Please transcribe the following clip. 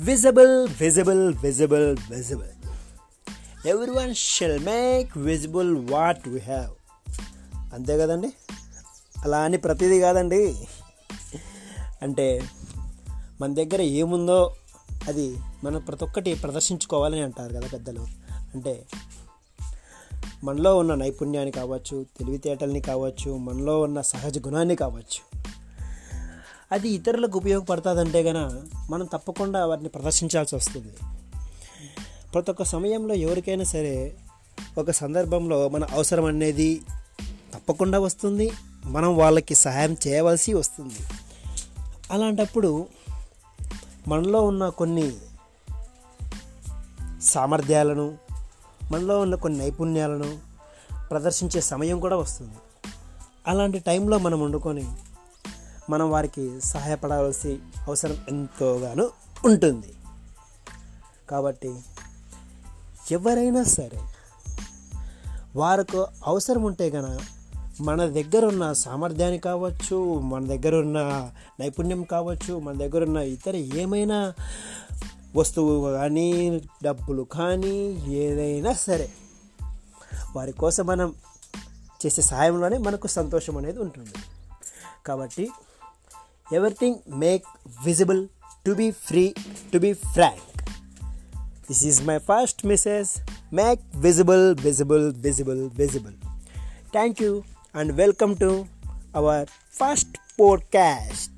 Visible visible visible visible everyone shall make visible what we have అంతే కదండి? అలా అని ప్రతిదీ కాదండి. అంటే మన దగ్గర ఏముందో అది మనం ప్రతి ఒక్కటి ప్రదర్శించుకోవాలని అంటారు కదా పెద్దలు. అంటే మనలో ఉన్న నైపుణ్యాన్ని కావచ్చు తెలివితేటల్ని కావచ్చు మనలో ఉన్న సహజ గుణాన్ని కావచ్చు. అది ఇతరులకు ఉపయోగపడుతుందంటే గన మనం తప్పకుండా వాటిని ప్రదర్శించాల్సి వస్తుంది. ప్రతి ఒక్క సమయంలో ఎవరికైనా సరే ఒక సందర్భంలో మన అవసరం అనేది తప్పకుండా వస్తుంది. మనం వాళ్ళకి సహాయం చేయవలసి వస్తుంది. అలాంటప్పుడు మనలో ఉన్న కొన్ని సామర్థ్యాలను మనలో ఉన్న కొన్ని నైపుణ్యాలను ప్రదర్శించే సమయం కూడా వస్తుంది. అలాంటి టైంలో మనం వండుకొని మనం వారికి సహాయపడవలసి అవసరం ఎంతోగానో ఉంటుంది. కాబట్టి ఎవరైనా సరే వారికి అవసరం ఉంటే గన మన దగ్గర ఉన్న సామర్థ్యాన్ని కావచ్చు మన దగ్గర ఉన్న నైపుణ్యం కావచ్చు మన దగ్గర ఉన్న ఇతర ఏమైనా వస్తువు కానీ డబ్బులు కానీ ఏదైనా సరే వారి కోసం మనం చేసే సహాయంలోనే మనకు సంతోషం అనేది ఉంటుంది. కాబట్టి everything make visible to be free to be frank. This is my first message. Make visible visible visible visible. Thank you and welcome to our first podcast.